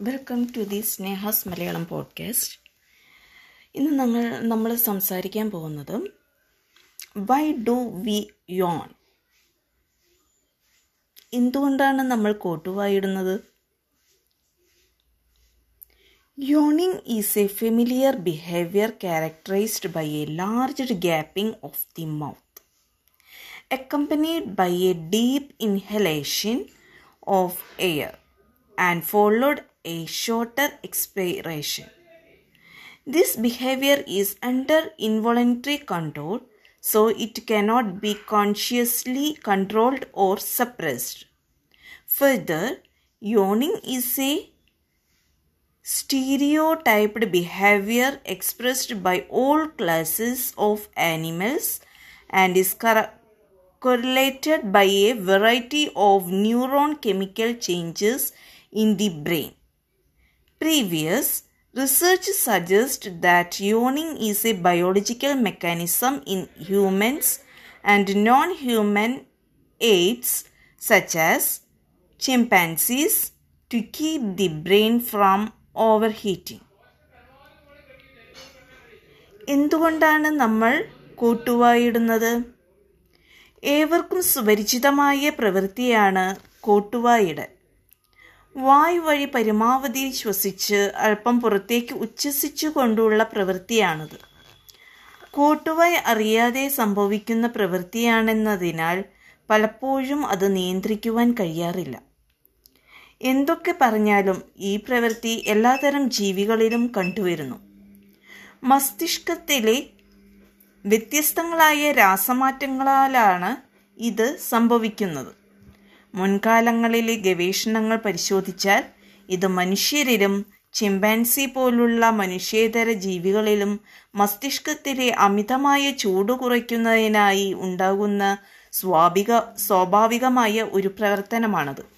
Welcome to the Sneha's Malayalam podcast ഇന്ന് ഞങ്ങൾ നമ്മൾ സംസാരിക്കാൻ പോകുന്നത് വൈ ഡു വി യോൺ എന്തുകൊണ്ടാണ് നമ്മൾ കോട്ടുവായിടുന്നത്? Yawning is a familiar behaviour characterised by a large gaping of the mouth accompanied by a deep inhalation of air and followed a shorter expiration. This behavior is under involuntary control, so it cannot be consciously controlled or suppressed. Further, yawning is a stereotyped behavior expressed by all classes of animals and is cor- correlated by a variety of neuron chemical changes in the brain. Previous research suggests that yawning is a biological mechanism in humans and non human apes, such as chimpanzees, to keep the brain from overheating. എന്തുകൊണ്ടാണ് നമ്മൾ കൂട്ടുവായിടുന്നത് ഏവർക്കും സുപരിചിതമായ പ്രവൃത്തിയാണ് കോട്ടുവായിടൽ വായു വഴി പരമാവധി ശ്വസിച്ച് അല്പം പുറത്തേക്ക് ഉച്ഛസിച്ചു കൊണ്ടുള്ള പ്രവൃത്തിയാണിത്. കൂട്ടുവായി അറിയാതെ സംഭവിക്കുന്ന പ്രവൃത്തിയാണെന്നതിനാൽ പലപ്പോഴും അത് നിയന്ത്രിക്കുവാൻ കഴിയാറില്ല. എന്തൊക്കെ പറഞ്ഞാലും ഈ പ്രവൃത്തി എല്ലാതരം ജീവികളിലും കണ്ടുവരുന്നു. മസ്തിഷ്കത്തിലെ വ്യത്യസ്തങ്ങളായ രാസമാറ്റങ്ങളാലാണ് ഇത് സംഭവിക്കുന്നത്. മുൻകാലങ്ങളിലെ ഗവേഷണങ്ങൾ പരിശോധിച്ചാൽ ഇത് മനുഷ്യരിലും ചിമ്പാൻസി പോലുള്ള മനുഷ്യേതര ജീവികളിലും മസ്തിഷ്കത്തിലെ അമിതമായ ചൂട് കുറയ്ക്കുന്നതിനായി ഉണ്ടാകുന്ന സ്വാഭിക സ്വാഭാവികമായ ഒരു പ്രവർത്തനമാണത്.